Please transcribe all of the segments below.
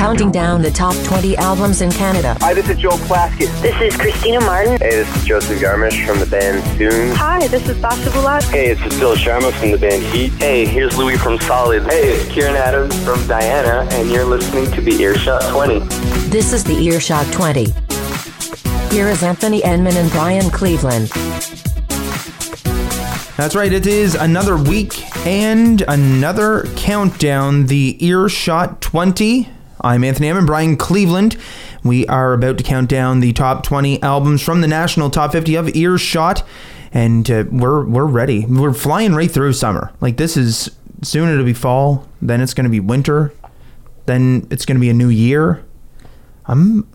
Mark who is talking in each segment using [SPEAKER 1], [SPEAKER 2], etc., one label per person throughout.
[SPEAKER 1] counting down the top 20 albums in Canada.
[SPEAKER 2] Hi, this is Joel Plaskett.
[SPEAKER 3] This is Christina Martin.
[SPEAKER 4] Hey, this is Joseph Garmish from the band Soon.
[SPEAKER 5] Hi, this is Sasha Bulat.
[SPEAKER 6] Hey, it's Cecilia Sharma from the band Heat.
[SPEAKER 7] Hey, here's Louis from Solid.
[SPEAKER 8] Hey, it's Kieran Adams from Diana, and you're listening to the Earshot 20.
[SPEAKER 1] This is the Earshot 20. Here is Anthony Enman and Brian Cleveland.
[SPEAKER 9] That's right, it is another week and another countdown, the Earshot 20. I'm Anthony Enman, Brian Cleveland. We are about to count down the top 20 albums from the national top 50 of Earshot, and uh, we're we're ready. We're flying right through summer. Like this is soon it'll be fall, then it's going to be winter, then it's going to be a new year. I'm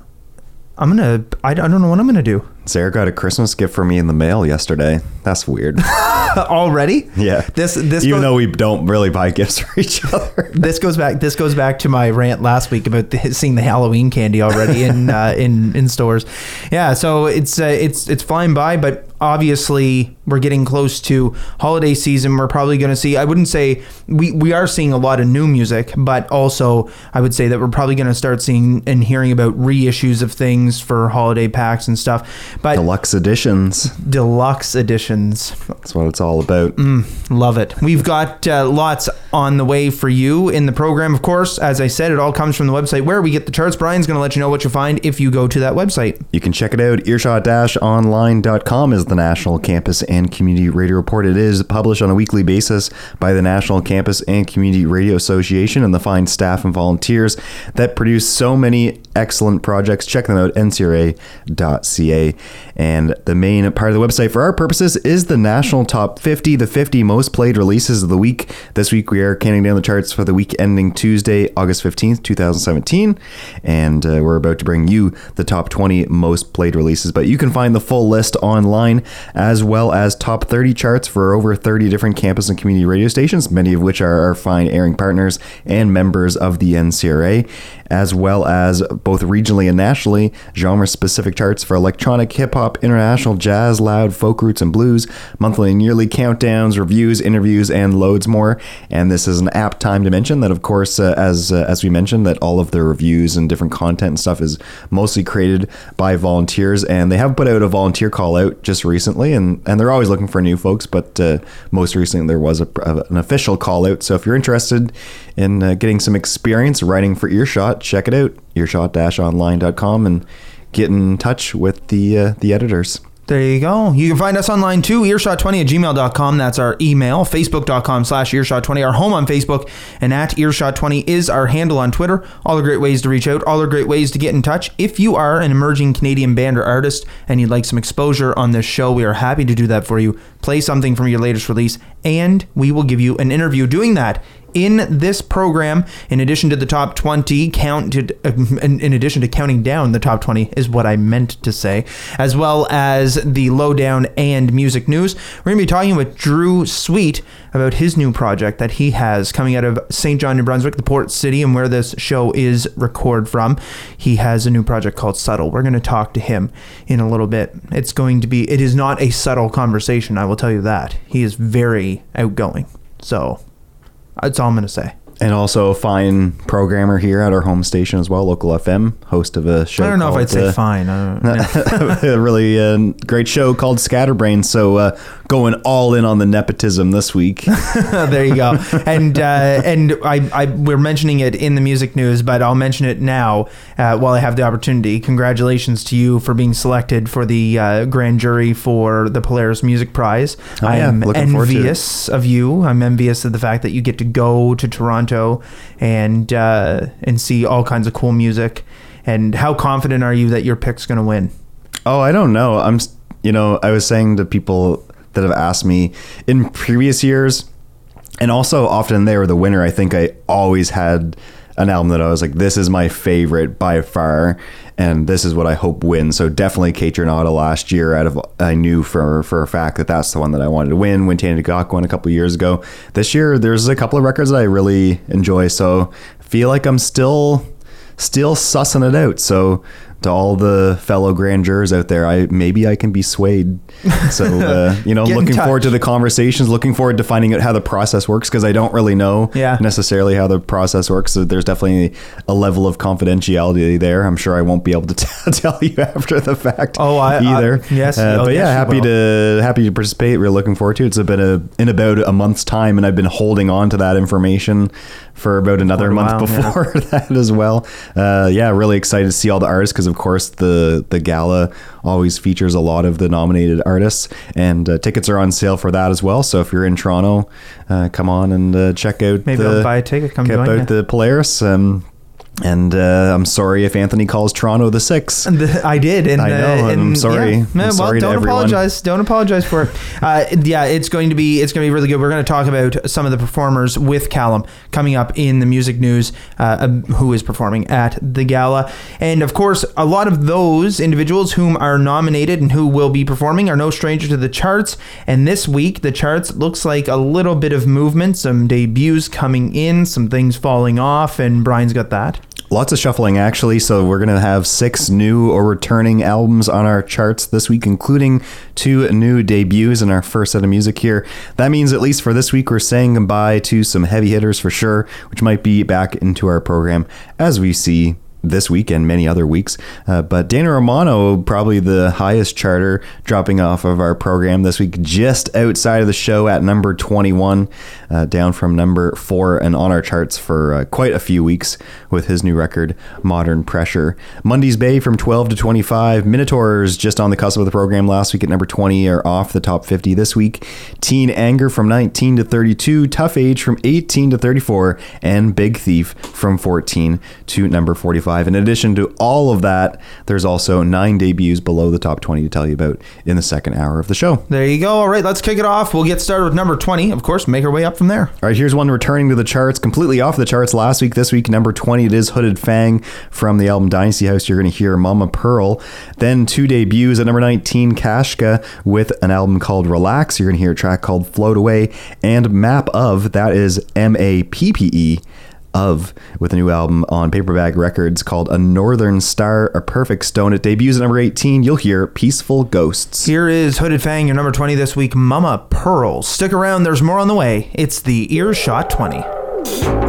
[SPEAKER 9] I'm gonna. I, I don't know what I'm gonna do.
[SPEAKER 10] Sarah got a Christmas gift for me in the mail yesterday. That's weird.
[SPEAKER 9] Already?
[SPEAKER 10] Yeah.
[SPEAKER 9] This this
[SPEAKER 10] even
[SPEAKER 9] goes,
[SPEAKER 10] though we don't really buy gifts for each other.
[SPEAKER 9] this goes back. This goes back to my rant last week about the, seeing the Halloween candy already in uh, in in stores. Yeah. So it's uh, it's it's flying by, but obviously we're getting close to holiday season. We're probably going to see. I wouldn't say we we are seeing a lot of new music, but also I would say that we're probably going to start seeing and hearing about reissues of things for holiday packs and stuff. But
[SPEAKER 10] deluxe editions,
[SPEAKER 9] deluxe editions.
[SPEAKER 10] That's what it's all about.
[SPEAKER 9] Mm, love it. We've got uh, lots on the way for you in the program. Of course, as I said, it all comes from the website where we get the charts. Brian's going to let you know what you find if you go to that website.
[SPEAKER 10] You can check it out. Earshot-online.com is the National Campus and Community Radio Report. It is published on a weekly basis by the National Campus and Community Radio Association and the fine staff and volunteers that produce so many excellent projects. Check them out, ncra.ca. And the main part of the website for our purposes is the National Top 50, the 50 most played releases of the week. This week we are counting down the charts for the week ending Tuesday, August 15th, 2017. And uh, we're about to bring you the top 20 most played releases. But you can find the full list online as well as top 30 charts for over 30 different campus and community radio stations, many of which are our fine airing partners and members of the NCRA, as well as both regionally and nationally, genre specific charts for electronic, hip hop, international, jazz, loud, folk roots, and blues, monthly and yearly countdowns, reviews, interviews, and loads more. And this is an apt time to mention that, of course, uh, as uh, as we mentioned, that all of the reviews and different content and stuff is mostly created by volunteers, and they have put out a volunteer call out just recently, and and they're always looking for new folks, but uh, most recently there was a, an official call out. So if you're interested in uh, getting some experience writing for Earshot, check it out, earshot-online.com, and get in touch with the uh, the editors.
[SPEAKER 9] There you go. You can find us online too, earshot20 at gmail.com. That's our email. Facebook.com slash earshot20, our home on Facebook, and at earshot20 is our handle on Twitter. All are great ways to reach out, all are great ways to get in touch. If you are an emerging Canadian band or artist and you'd like some exposure on this show, we are happy to do that for you. Play something from your latest release, and we will give you an interview doing that in this program, in addition to the top 20, counted, in, in, addition to counting down the top 20, is what I meant to say, as well as the lowdown and music news. We're going to be talking with Drew Sweet about his new project that he has coming out of St. John, New Brunswick, the port city, and where this show is recorded from. He has a new project called Subtle. We're going to talk to him in a little bit. It's going to be, it is not a subtle conversation, I will tell you that. He is very outgoing. So that's all I'm going to say.
[SPEAKER 10] And also a fine programmer here at our home station as well, local FM, host of a show.
[SPEAKER 9] I don't know if I'd say
[SPEAKER 10] uh,
[SPEAKER 9] fine.
[SPEAKER 10] a really uh, great show called Scatterbrain. So uh, going all in on the nepotism this week.
[SPEAKER 9] there you go. And uh, and I, I we're mentioning it in the music news, but I'll mention it now uh, while I have the opportunity. Congratulations to you for being selected for the uh, grand jury for the Polaris Music Prize.
[SPEAKER 10] Oh,
[SPEAKER 9] I am
[SPEAKER 10] to
[SPEAKER 9] envious of you. I'm envious of the fact that you get to go to Toronto and uh, and see all kinds of cool music. And how confident are you that your pick's going to win?
[SPEAKER 10] Oh, I don't know. I'm, you know, I was saying to people that have asked me in previous years, and also often they were the winner. I think I always had an album that I was like, this is my favorite by far, and this is what I hope wins. So definitely Kaytranada last year. Out of I knew for for a fact that that's the one that I wanted to win. When Tanya Tagaq won a couple years ago. This year, there's a couple of records that I really enjoy. So feel like I'm still still sussing it out. So to all the fellow grand jurors out there, I maybe I can be swayed. So uh, you know, looking forward to the conversations. Looking forward to finding out how the process works because I don't really know
[SPEAKER 9] Yeah.
[SPEAKER 10] necessarily how the process works. So there's definitely a level of confidentiality there. I'm sure I won't be able to t- tell you after the fact.
[SPEAKER 9] Oh, I- I-
[SPEAKER 10] either.
[SPEAKER 9] yes.
[SPEAKER 10] Uh,
[SPEAKER 9] Oh,
[SPEAKER 10] but
[SPEAKER 9] yes,
[SPEAKER 10] yeah, happy to happy to participate. We're looking forward to it. It's been a in about a month's time, and I've been holding on to that information for about another month
[SPEAKER 9] while, yeah.
[SPEAKER 10] before that as well. Uh, yeah, really excited to see all the artists because, of course, the the gala always features a lot of the nominated artists, and uh, tickets are on sale for that as well. So if you're in Toronto, uh, come on and uh, check out.
[SPEAKER 9] Maybe
[SPEAKER 10] the,
[SPEAKER 9] I'll buy a ticket, come
[SPEAKER 10] check
[SPEAKER 9] join
[SPEAKER 10] out
[SPEAKER 9] ya.
[SPEAKER 10] the Polaris. Um, and uh, I'm sorry if Anthony calls Toronto the six.
[SPEAKER 9] I did, and
[SPEAKER 10] I know,
[SPEAKER 9] uh,
[SPEAKER 10] and I'm sorry.
[SPEAKER 9] Yeah,
[SPEAKER 10] I'm
[SPEAKER 9] well,
[SPEAKER 10] sorry
[SPEAKER 9] don't apologize. Don't apologize for it. Uh, yeah, it's going to be it's going to be really good. We're going to talk about some of the performers with Calum coming up in the music news. Uh, who is performing at the gala, and of course, a lot of those individuals whom are nominated and who will be performing are no stranger to the charts. And this week, the charts looks like a little bit of movement, some debuts coming in, some things falling off, and Brian's got that.
[SPEAKER 10] Lots of shuffling, actually. So, we're to have six new or returning albums on our charts this week, including two new debuts in our first set of music here. That means, at least for this week, we're saying goodbye to some heavy hitters for sure, which might be back into our program as we see this week and many other weeks. Uh, but Daniel Romano, probably the highest charter, dropping off of our program this week, just outside of the show at number 21, uh, down from number four and on our charts for uh, quite a few weeks with his new record, Modern Pressure. Monday's Bay from 12 to 25. Minotaurs just on the cusp of the program last week at number 20 are off the top 50 this week. Teen Anger from 19 to 32. Tough Age from 18 to 34. And Big Thief from 14 to number 45. In addition to all of that, there's also nine debuts below the top 20 to tell you about in the second hour of the show.
[SPEAKER 9] There you go. All right, let's kick it off. We'll get started with number 20. Of course, make our way up from there.
[SPEAKER 10] All right, here's one returning to the charts, completely off the charts last week. This week, number 20, it is Hooded Fang from the album Dynasty House. You're going to hear Mama Pearl. Then two debuts at number 19, Kashka with an album called Relax. You're going to hear a track called Float Away. And Mappe Of, that is M A P P E. Of with a new album on Paper Bag Records called A Northern Star, A Perfect Stone. It debuts at number 18. You'll hear Peaceful Ghosts.
[SPEAKER 9] Here is Hooded Fang, your number 20 this week, Mama Pearl. Stick around, there's more on the way. It's the Earshot 20.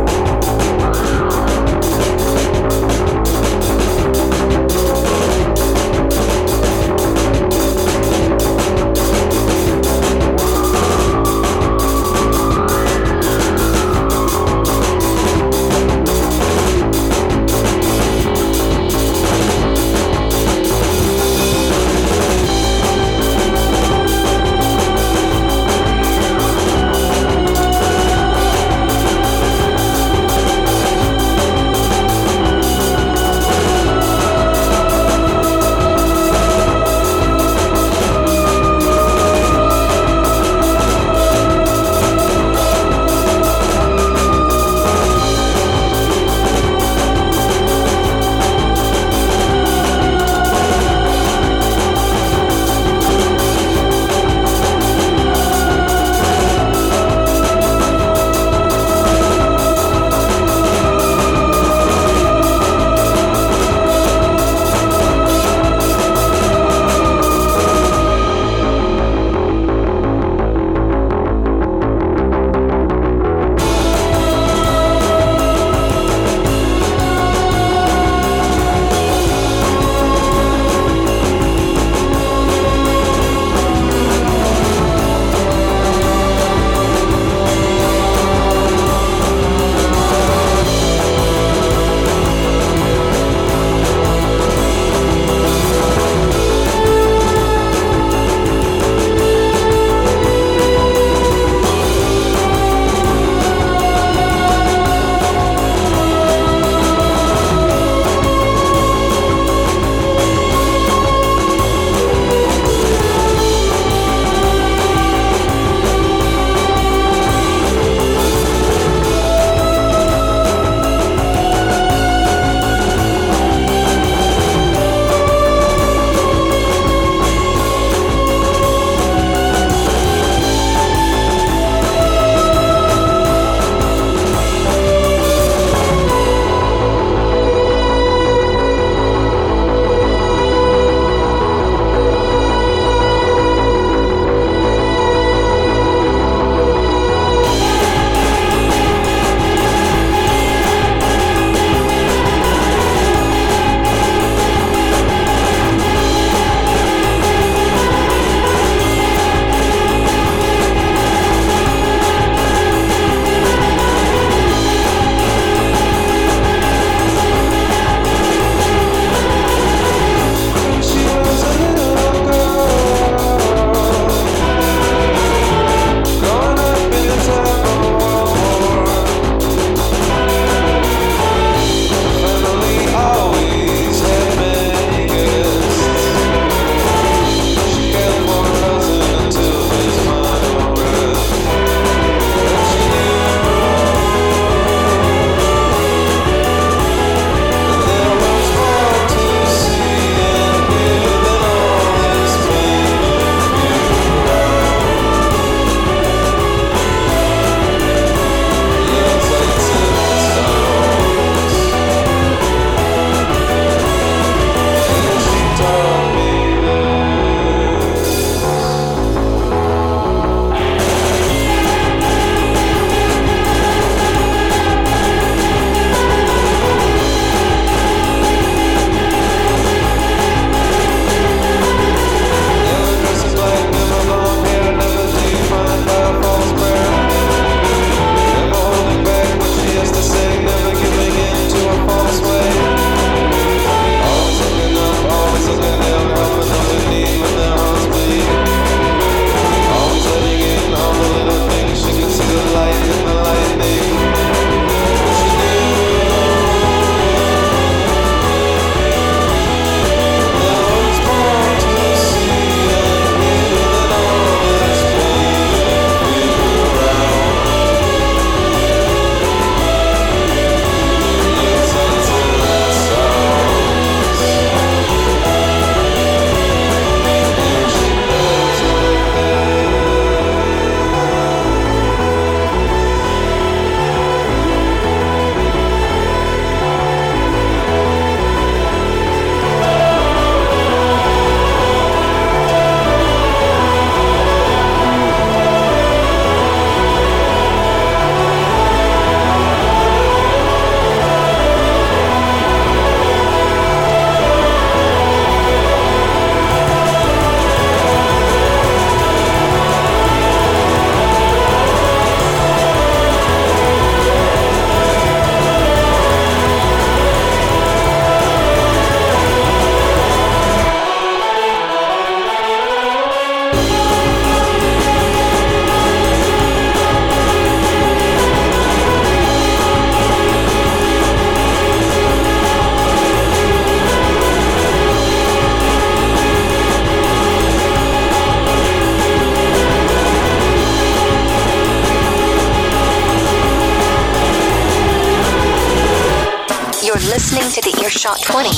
[SPEAKER 1] Shot 20.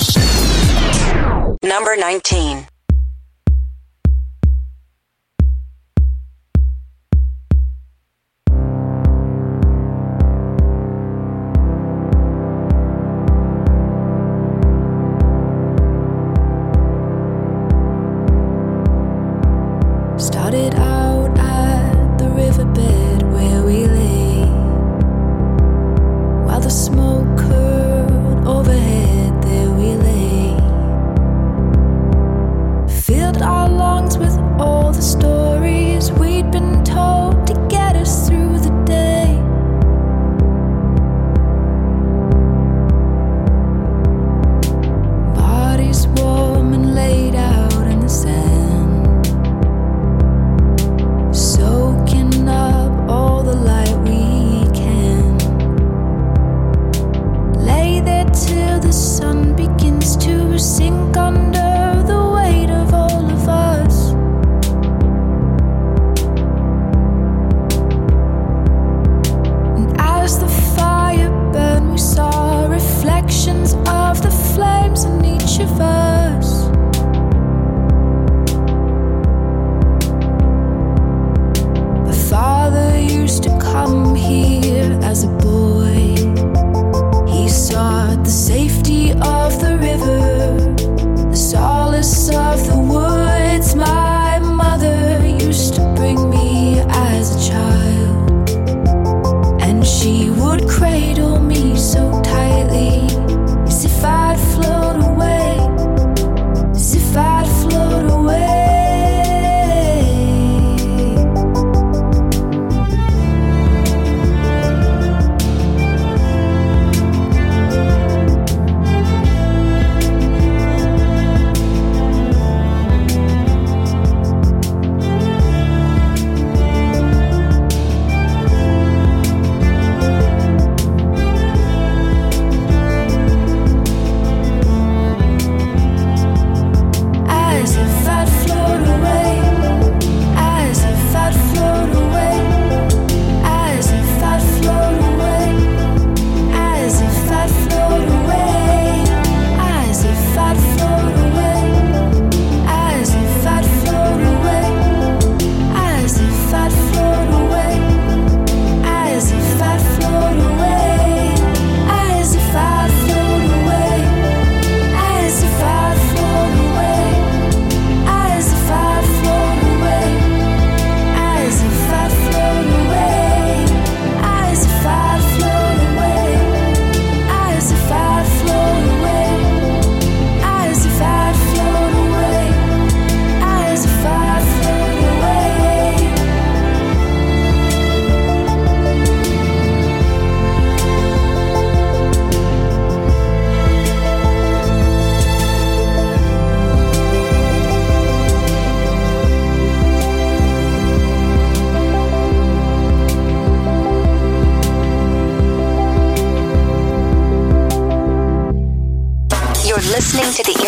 [SPEAKER 1] Number 19.
[SPEAKER 2] of the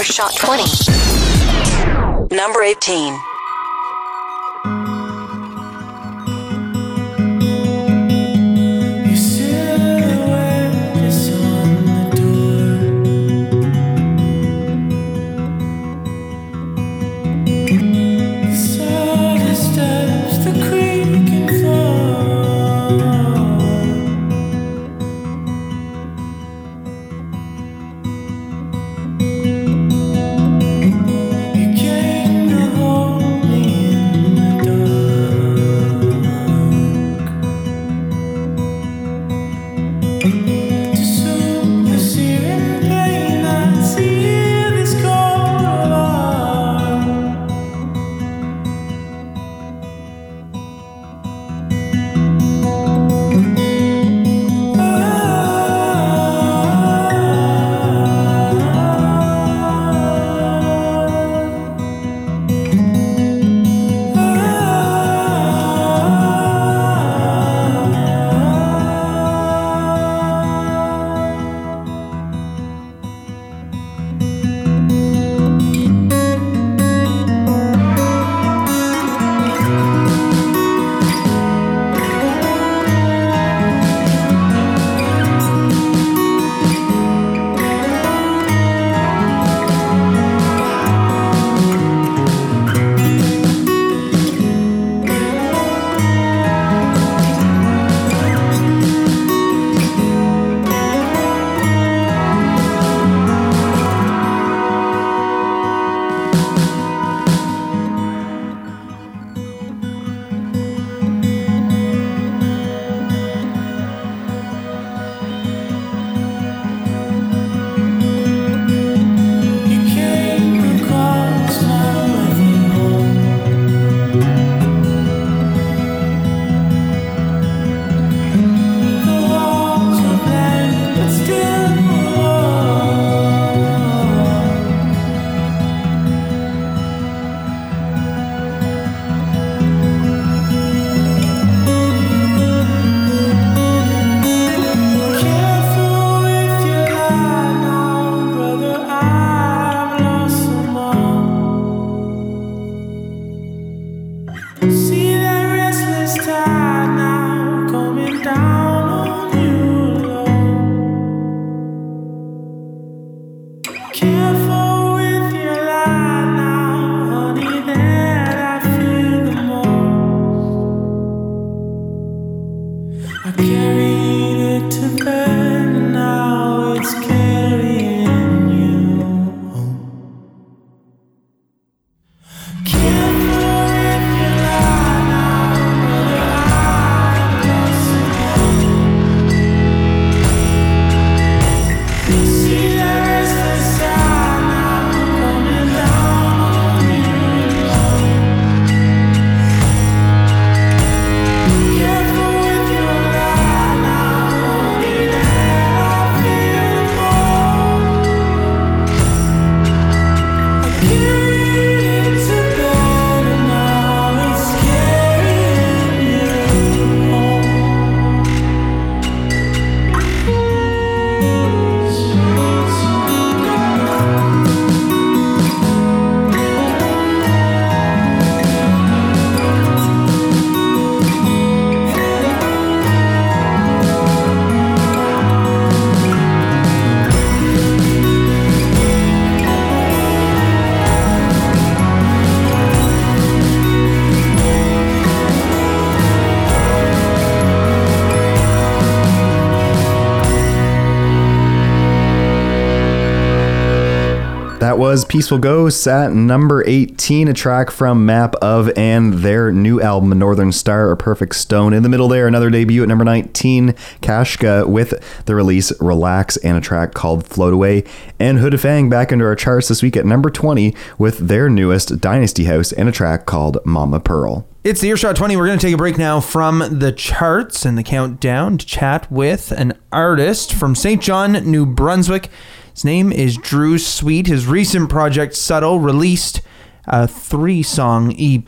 [SPEAKER 1] Shot 20. Number 18.
[SPEAKER 2] you.
[SPEAKER 10] Peaceful Ghosts at number 18, a track from Mappe Of and their new album, Northern Star, A Perfect Stone. In the middle there, another debut at number 19, Kashka with the release Relax and a track called Float Away. And Hooded Fang back into our charts this week at number 20 with their newest Dynasty House and a track called Mama Pearl.
[SPEAKER 9] It's the Earshot 20. We're going to take a break now from the charts and the countdown to chat with an artist from St. John, New Brunswick. His name is Drew Sweet. His recent project, Subtle, released a three song EP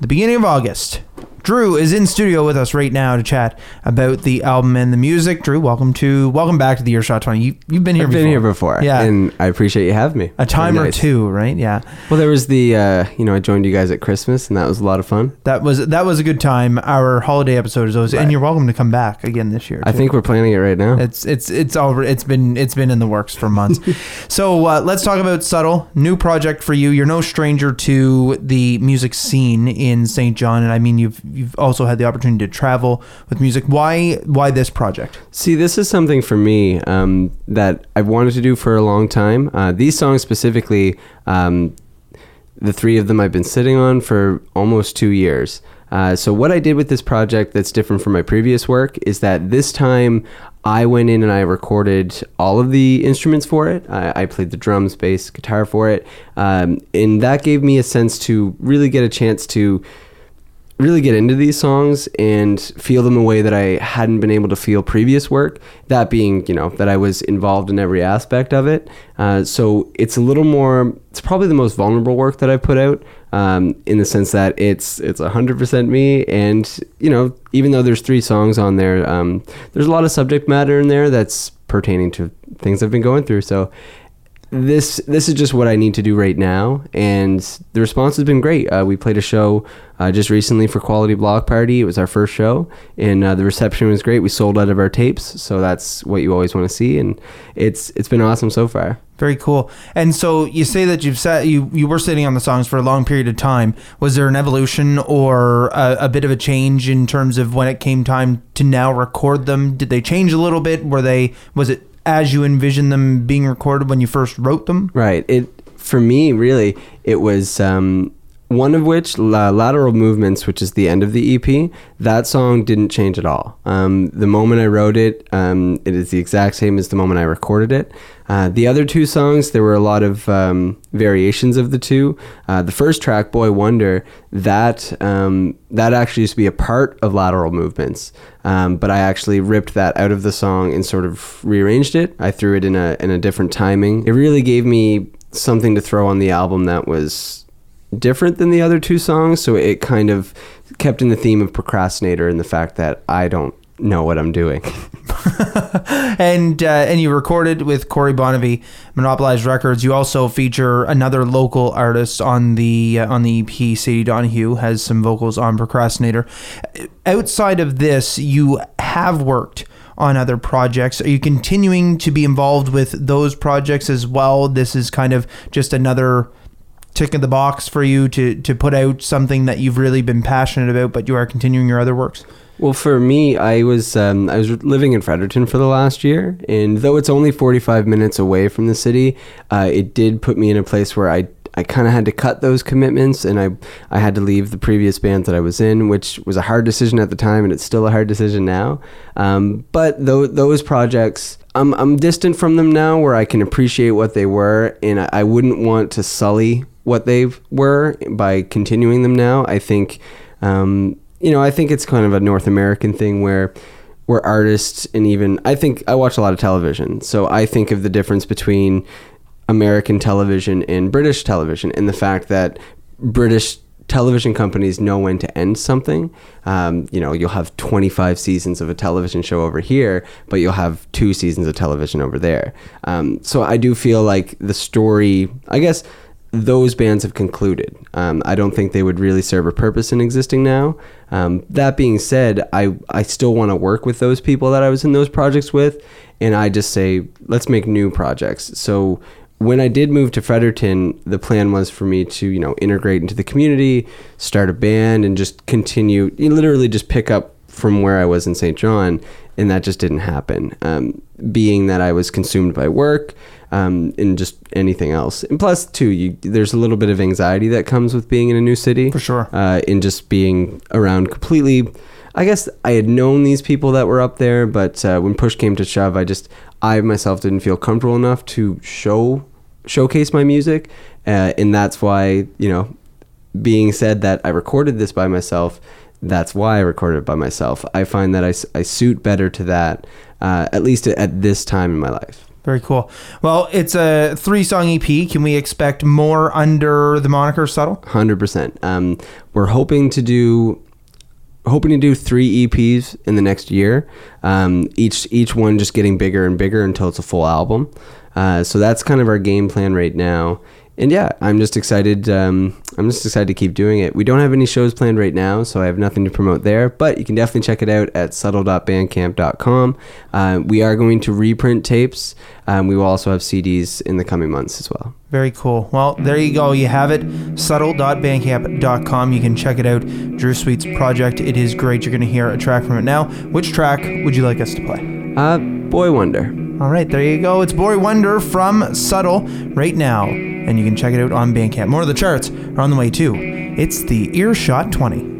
[SPEAKER 9] the beginning of August. Drew is in studio with us right now to chat about the album and the music. Drew, welcome to welcome back to the Earshot 20. You, you've been here
[SPEAKER 3] I've
[SPEAKER 9] before.
[SPEAKER 3] been here before.
[SPEAKER 9] Yeah.
[SPEAKER 3] And I appreciate you having me.
[SPEAKER 9] a time
[SPEAKER 3] Very
[SPEAKER 9] or
[SPEAKER 3] nice.
[SPEAKER 9] two, right? Yeah.
[SPEAKER 3] Well, there was the, uh, you know, I joined you guys at Christmas and that was a lot of fun.
[SPEAKER 9] That was that was a good time. Our holiday episode is always, and you're welcome to come back again this year.
[SPEAKER 3] I think we're planning it right now.
[SPEAKER 9] It's it's it's all it's been it's been in the works for months. so uh, let's talk about subtle new project for you. You're no stranger to the music scene in St. John, and I mean you've you've also had the opportunity to travel with music. Why why this project?
[SPEAKER 3] See, this is something for me um, that I've wanted to do for a long time. Uh, these songs specifically, um, the three of them I've been sitting on for almost two years. Uh, so what I did with this project that's different from my previous work is that this time I went in and I recorded all of the instruments for it. I, I played the drums, bass, guitar for it, um, and that gave me a sense to really get a chance to really get into these songs and feel them a way that I hadn't been able to feel previous work. That being, you know, that I was involved in every aspect of it. Uh, so it's a little more. It's probably the most vulnerable work that I've put out, um, in the sense that it's it's hundred percent me. And you know, even though there's three songs on there, um, there's a lot of subject matter in there that's pertaining to things I've been going through. So this this is just what I need to do right now, and the response has been great. Uh, we played a show uh, just recently for Quality Block Party. It was our first show, and uh, the reception was great. We sold out of our tapes, so that's what you always want to see, and it's it's been awesome so far.
[SPEAKER 9] Very cool. And so you say that you've sat you you were sitting on the songs for a long period of time. Was there an evolution or a, a bit of a change in terms of when it came time to now record them? Did they change a little bit? Were they was it as you envisioned them being recorded when you first wrote them?
[SPEAKER 3] Right. It for me really it was um, one of which La- lateral movements, which is the end of the EP. That song didn't change at all. Um, the moment I wrote it, um, it is the exact same as the moment I recorded it. Uh, the other two songs, there were a lot of um, variations of the two. Uh, the first track, "Boy Wonder," that um, that actually used to be a part of lateral movements, um, but I actually ripped that out of the song and sort of rearranged it. I threw it in a in a different timing. It really gave me something to throw on the album that was different than the other two songs. So it kind of kept in the theme of procrastinator and the fact that I don't know what I'm doing.
[SPEAKER 9] and uh, and you recorded with Corey Bonavie, Monopolized Records. You also feature another local artist on the uh, on the EP. Sadie Donahue has some vocals on Procrastinator. Outside of this, you have worked on other projects. Are you continuing to be involved with those projects as well? This is kind of just another tick in the box for you to to put out something that you've really been passionate about, but you are continuing your other works.
[SPEAKER 3] Well, for me, I was um, I was living in Fredericton for the last year, and though it's only 45 minutes away from the city, uh, it did put me in a place where I I kind of had to cut those commitments, and I I had to leave the previous band that I was in, which was a hard decision at the time, and it's still a hard decision now. Um, but tho- those projects. I'm, I'm distant from them now where I can appreciate what they were, and I, I wouldn't want to sully what they were by continuing them now. I think um, you know, I think it's kind of a North American thing where where artists and even I think I watch a lot of television, so I think of the difference between American television and British television, and the fact that British television companies know when to end something. Um, you know, you'll have 25 seasons of a television show over here, but you'll have two seasons of television over there. Um, so I do feel like the story, I guess, those bands have concluded. Um, I don't think they would really serve a purpose in existing now. Um, that being said, I, I still want to work with those people that I was in those projects with, and I just say, let's make new projects. So when I did move to Fredericton, the plan was for me to, you know, integrate into the community, start a band, and just continue, literally just pick up from where I was in St. John, and that just didn't happen. Um, being that I was consumed by work, um, and just anything else. And plus, too, you, there's a little bit of anxiety that comes with being in a new city.
[SPEAKER 1] For sure.
[SPEAKER 3] Uh, in just being around completely. I guess I had known these people that were up there, but uh, when push came to shove, I just I myself didn't feel comfortable enough to show showcase my music, uh, and that's why you know, being said that I recorded this by myself, that's why I recorded it by myself. I find that I, I suit better to that, uh, at least at this time in my life.
[SPEAKER 1] Very cool. Well, it's a three song EP. Can we expect more under the moniker Subtle?
[SPEAKER 3] Hundred percent. Um, we're hoping to do hoping to do three EPs in the next year. Um, each each one just getting bigger and bigger until it's a full album. Uh, so that's kind of our game plan right now. And yeah, I'm just excited. Um, I'm just excited to keep doing it. We don't have any shows planned right now, so I have nothing to promote there. But you can definitely check it out at subtle.bandcamp.com. Uh, we are going to reprint tapes. Um, we will also have CDs in the coming months as well.
[SPEAKER 1] Very cool. Well, there you go. You have it. Subtle.bandcamp.com. You can check it out. Drew Sweet's project. It is great. You're going to hear a track from it now. Which track would you like us to play?
[SPEAKER 3] Uh, Boy Wonder.
[SPEAKER 1] All right, there you go. It's Boy Wonder from Subtle right now. And you can check it out on Bandcamp. More of the charts are on the way too. It's the Earshot 20.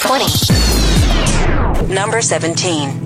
[SPEAKER 11] 20. Number 17.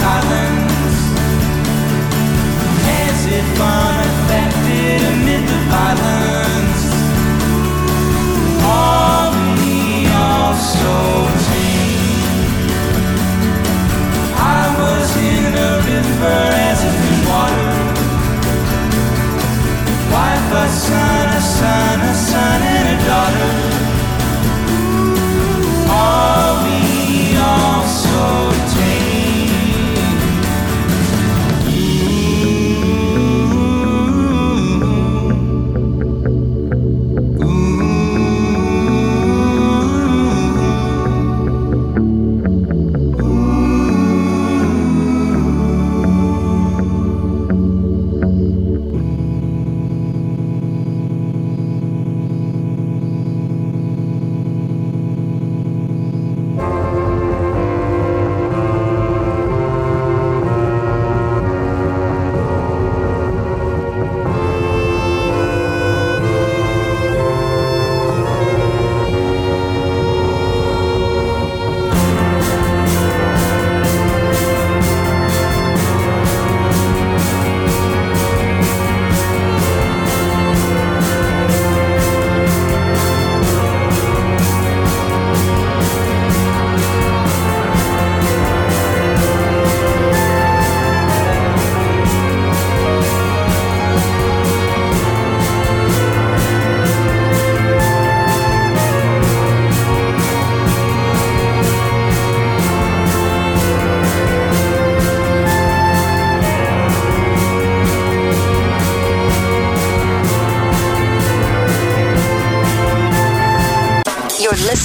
[SPEAKER 12] silence as if unaffected amid the violence.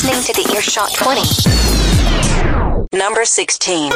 [SPEAKER 11] listening to the Earshot 20. Number 16.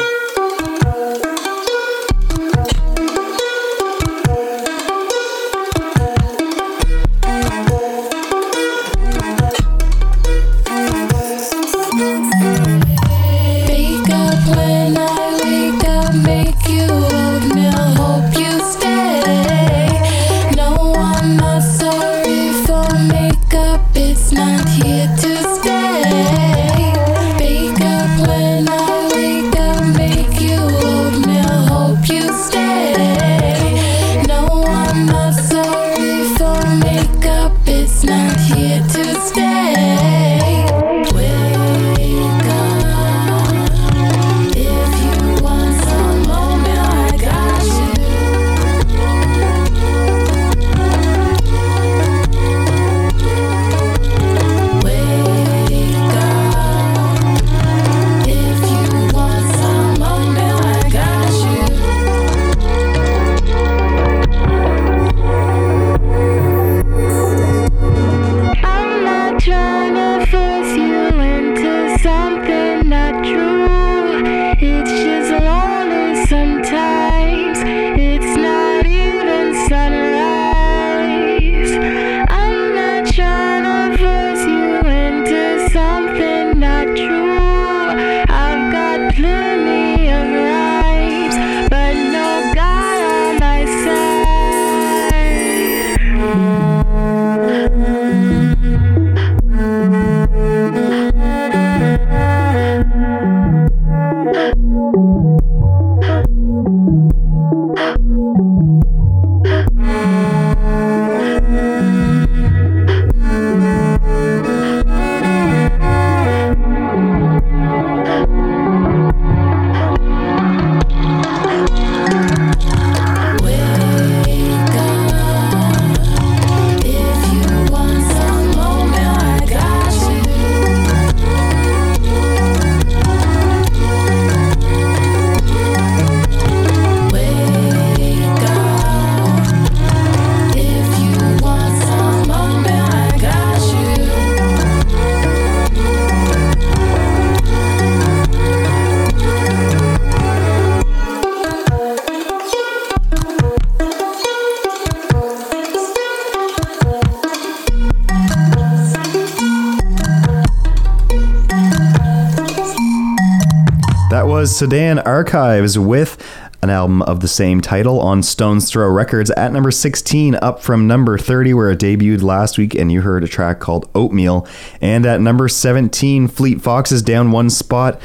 [SPEAKER 10] Sudan Archives with an album of the same title on Stones Throw Records at number 16, up from number 30, where it debuted last week, and you heard a track called Oatmeal. And at number 17, Fleet Foxes is down one spot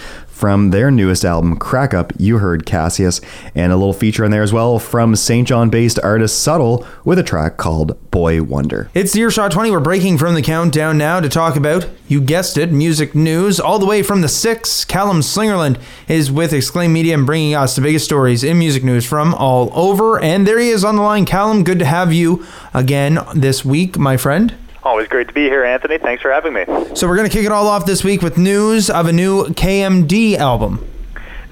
[SPEAKER 10] from their newest album, Crack Up, you heard Cassius, and a little feature in there as well from St. John based artist Subtle with a track called Boy Wonder.
[SPEAKER 9] It's the Earshot 20. We're breaking from the countdown now to talk about, you guessed it, music news. All the way from the 6, Calum Slingerland is with Exclaim Media and bringing us the biggest stories in music news from all over. And there he is on the line. Callum, good to have you again this week, my friend.
[SPEAKER 6] Always great to be here, Anthony. Thanks for having me.
[SPEAKER 9] So we're going to kick it all off this week with news of a new KMD album.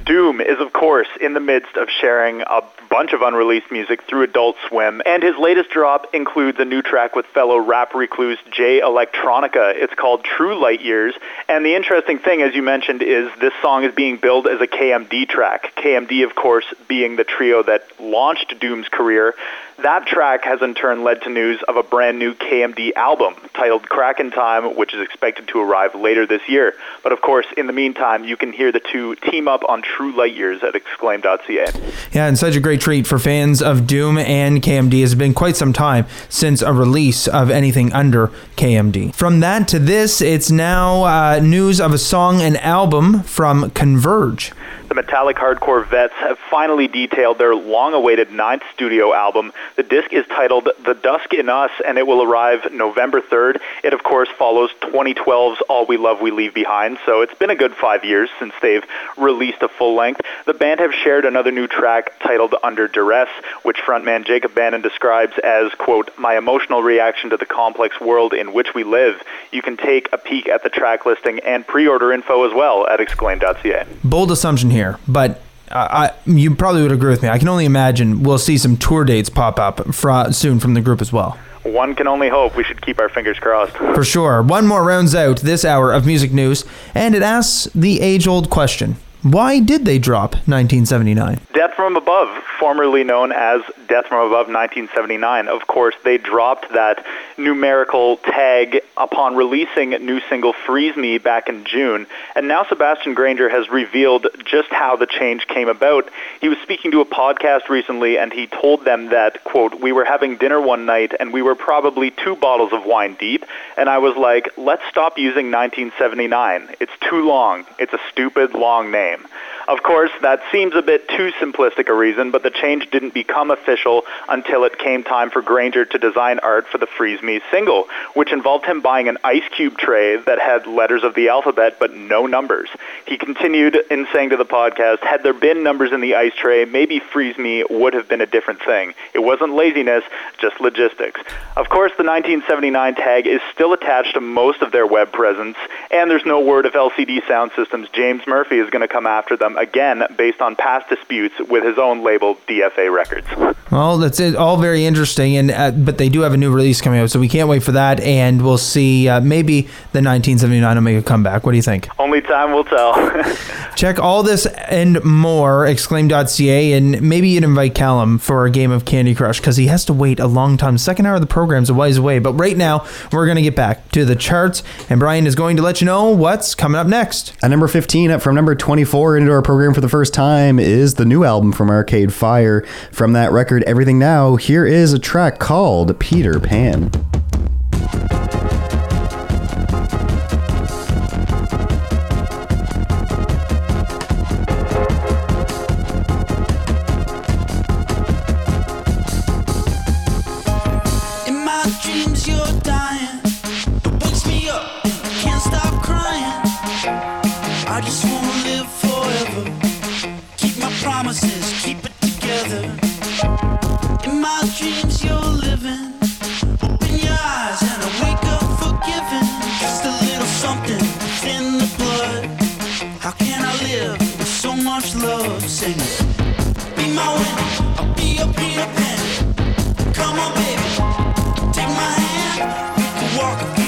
[SPEAKER 6] Doom is, of course, in the midst of sharing a bunch of unreleased music through Adult Swim, and his latest drop includes a new track with fellow rap recluse Jay Electronica. It's called True Light Years, and the interesting thing, as you mentioned, is this song is being billed as a KMD track. KMD, of course, being the trio that launched Doom's career. That track has in turn led to news of a brand new KMD album titled Crack in Time, which is expected to arrive later this year. But of course, in the meantime, you can hear the two team up on True Light Years at exclaim.ca.
[SPEAKER 9] Yeah, and such a great treat for fans of Doom and KMD. It's been quite some time since a release of anything under KMD. From that to this, it's now uh, news of a song and album from Converge.
[SPEAKER 6] The Metallic Hardcore Vets have finally detailed their long-awaited ninth studio album. The disc is titled The Dusk in Us, and it will arrive November 3rd. It, of course, follows 2012's All We Love We Leave Behind, so it's been a good five years since they've released a full length. The band have shared another new track titled Under Duress, which frontman Jacob Bannon describes as, quote, my emotional reaction to the complex world in which we live. You can take a peek at the track listing and pre-order info as well at exclaim.ca.
[SPEAKER 9] Bold assumption here, but I, you probably would agree with me. I can only imagine we'll see some tour dates pop up fra- soon from the group as well.
[SPEAKER 6] One can only hope. We should keep our fingers crossed.
[SPEAKER 9] For sure. One more rounds out this hour of music news, and it asks the age old question why did they drop 1979?
[SPEAKER 6] Death from Above, formerly known as Death from Above 1979. Of course, they dropped that numerical tag upon releasing new single Freeze Me back in June. And now Sebastien Grainger has revealed just how the change came about. He was speaking to a podcast recently and he told them that, quote, we were having dinner one night and we were probably two bottles of wine deep. And I was like, let's stop using 1979. It's too long. It's a stupid long name game. Of course, that seems a bit too simplistic a reason, but the change didn't become official until it came time for Grainger to design art for the Freeze Me single, which involved him buying an ice cube tray that had letters of the alphabet but no numbers. He continued in saying to the podcast, had there been numbers in the ice tray, maybe Freeze Me would have been a different thing. It wasn't laziness, just logistics. Of course, the 1979 tag is still attached to most of their web presence, and there's no word if LCD Soundsystem's James Murphy is going to come after them them again based on past disputes with his own label, DFA Records.
[SPEAKER 9] Well, that's it. All very interesting, and uh, but they do have a new release coming out, so we can't wait for that. And we'll see. Uh, maybe the 1979 will make a comeback. What do you think?
[SPEAKER 6] Only time will tell.
[SPEAKER 9] Check all this and more, exclaim.ca, and maybe you'd invite Calum for a game of Candy Crush because he has to wait a long time. Second hour of the program's a ways away. But right now, we're going to get back to the charts, and Brian is going to let you know what's coming up next.
[SPEAKER 10] At number 15, up from number 24 into our program for the first time, is the new album from Arcade Fire. From that record, Everything Now, here is a track called Peter Pan.
[SPEAKER 11] Much love? Sing it. Be my winner, I'll be your Peter Pan. Come on, baby. Take my hand. We can walk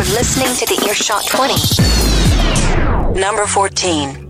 [SPEAKER 11] You're
[SPEAKER 1] listening to the Earshot 20. Number 14.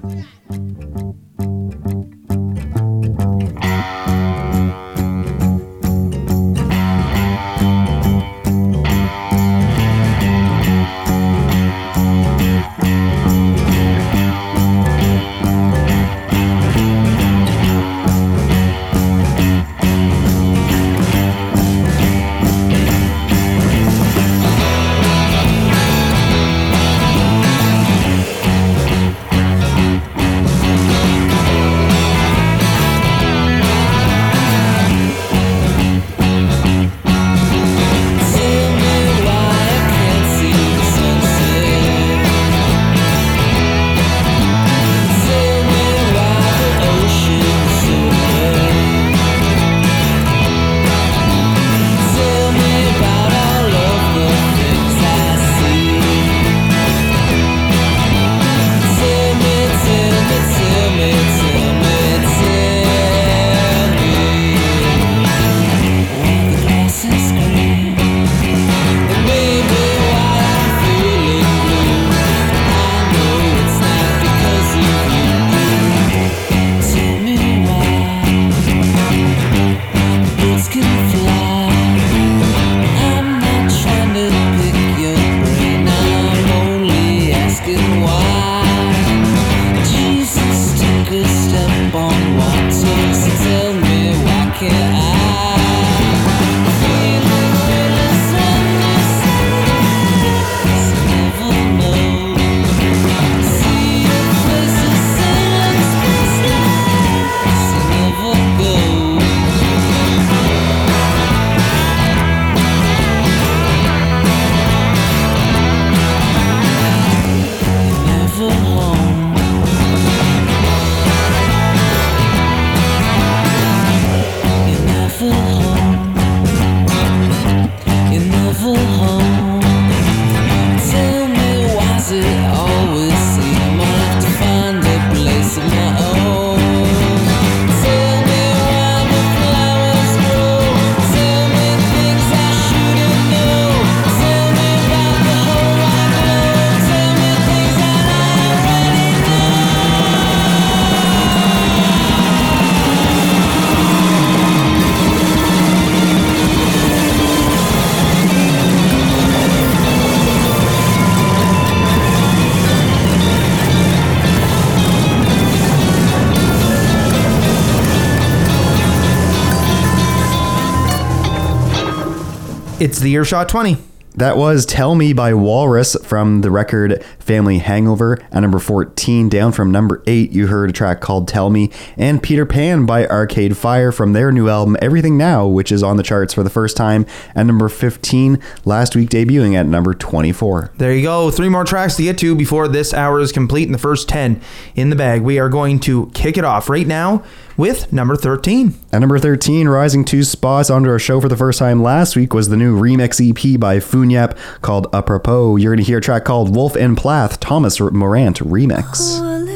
[SPEAKER 9] It's the Earshot 20.
[SPEAKER 10] That was Tell Me by Walrus from the record Family Hangover. At number 14, down from number 8, you heard a track called Tell Me. And Peter Pan by Arcade Fire from their new album Everything Now, which is on the charts for the first time. At number 15, last week debuting at number 24.
[SPEAKER 9] There you go. Three more tracks to get to before this hour is complete and the first 10 in the bag. We are going to kick it off right now with number 13.
[SPEAKER 10] At number 13, rising two spots onto our show for the first time last week was the new remix EP by Funyap called Apropos. You're going to hear a track called Wolf and Plath, Thomas Morant remix.
[SPEAKER 2] A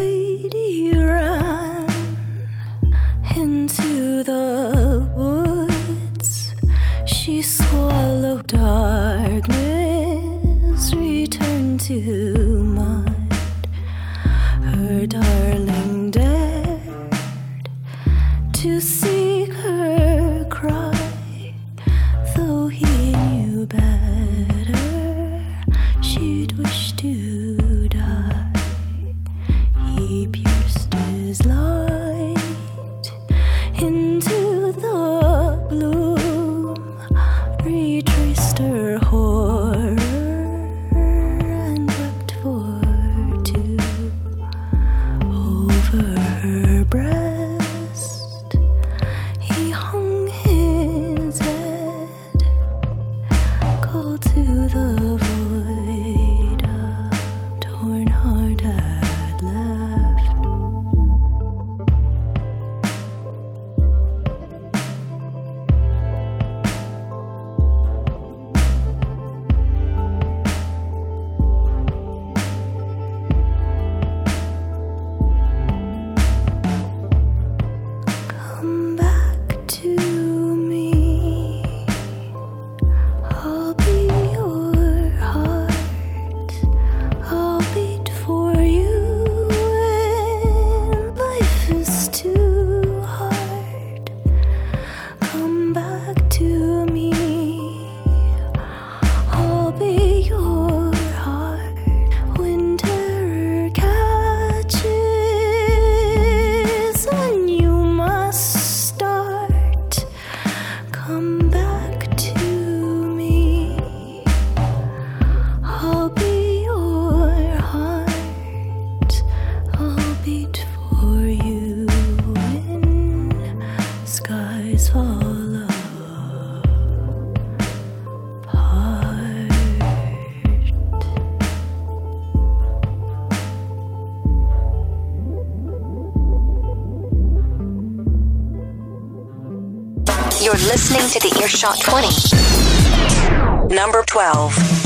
[SPEAKER 1] listening to the Earshot 20. Number 12.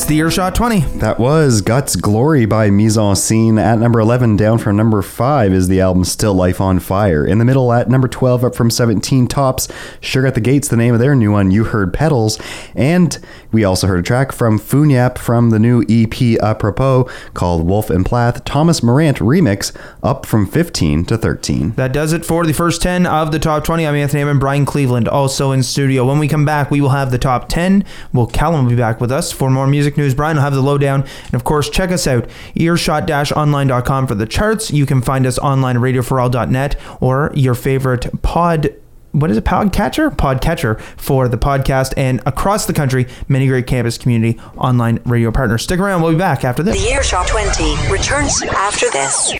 [SPEAKER 9] It's the Earshot 20.
[SPEAKER 10] That was Guts Glory by Mise en Scene. At number 11, down from number 5, is the album Still Life on Fire. In the middle, at number 12, up from 17, Tops, Sugar at the Gates, the name of their new one, You Heard Petals. And we also heard a track from Funyap from the new EP Apropos called Wolf and Plath, Thomas Morant remix, up from 15 to 13.
[SPEAKER 9] That does it for the first 10 of the top 20. I'm Anthony and Brian Cleveland, also in studio. When we come back, we will have the top 10. Well, Calum will be back with us for more music news. Brian will have the lowdown. And of course, check us out, earshot-online.com for the charts. You can find us online at radioforall.net or your favorite pod what is it podcatcher? Podcatcher for the podcast and across the country many great campus community online radio partners. Stick around we'll be back after this.
[SPEAKER 12] The Earshot 20 returns after this.